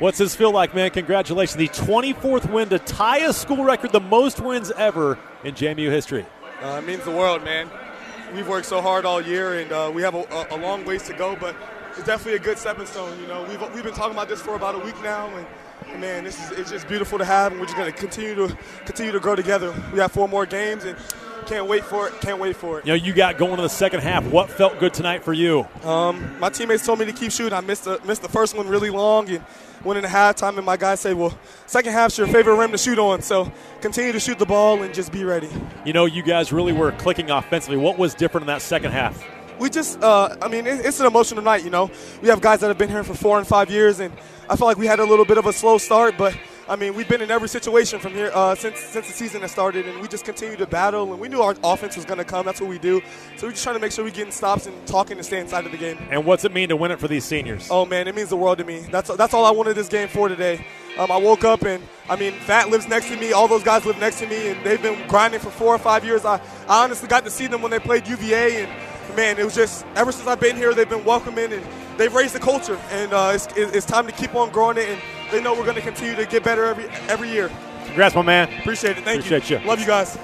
What's this feel like, man? Congratulations. The 24th win to tie a school record, the most wins ever in JMU history. Uh, it means the world, man. We've worked so hard all year, and uh, we have a, a, long ways to go, but it's definitely a good stepping stone. You know, we've, we've been talking about this for about a week now, and, man, this is it's just beautiful to have, and we're just going to continue to continue to grow together. We have four more games, and can't wait for it. Can't wait for it. You know, you got going in the second half. What felt good tonight for you? Um, my teammates told me to keep shooting. I missed the missed the first one really long, and went into halftime, and my guys said, "Well, second half's your favorite rim to shoot on, so continue to shoot the ball and just be ready." You know, you guys really were clicking offensively. What was different in that second half? We just, uh, I mean, it's an emotional night. You know, we have guys that have been here for four and five years, and I felt like we had a little bit of a slow start, but I mean, we've been in every situation from here uh, since since the season has started, and we just continue to battle. And we knew our offense was going to come. That's what we do. So we're just trying to make sure we're getting stops and talking to stay inside of the game. And what's it mean to win it for these seniors? Oh man, it means the world to me. That's that's all I wanted this game for today. Um, I woke up and I mean, Fat lives next to me. All those guys live next to me, and they've been grinding for four or five years. I, I honestly got to see them when they played UVA, and man, it was just ever since I've been here, they've been welcoming and they've raised the culture, and uh, it's, it's time to keep on growing it. And they know we're going to continue to get better every every year. Congrats, my man. Appreciate it. Thank Appreciate you. you. Love you guys.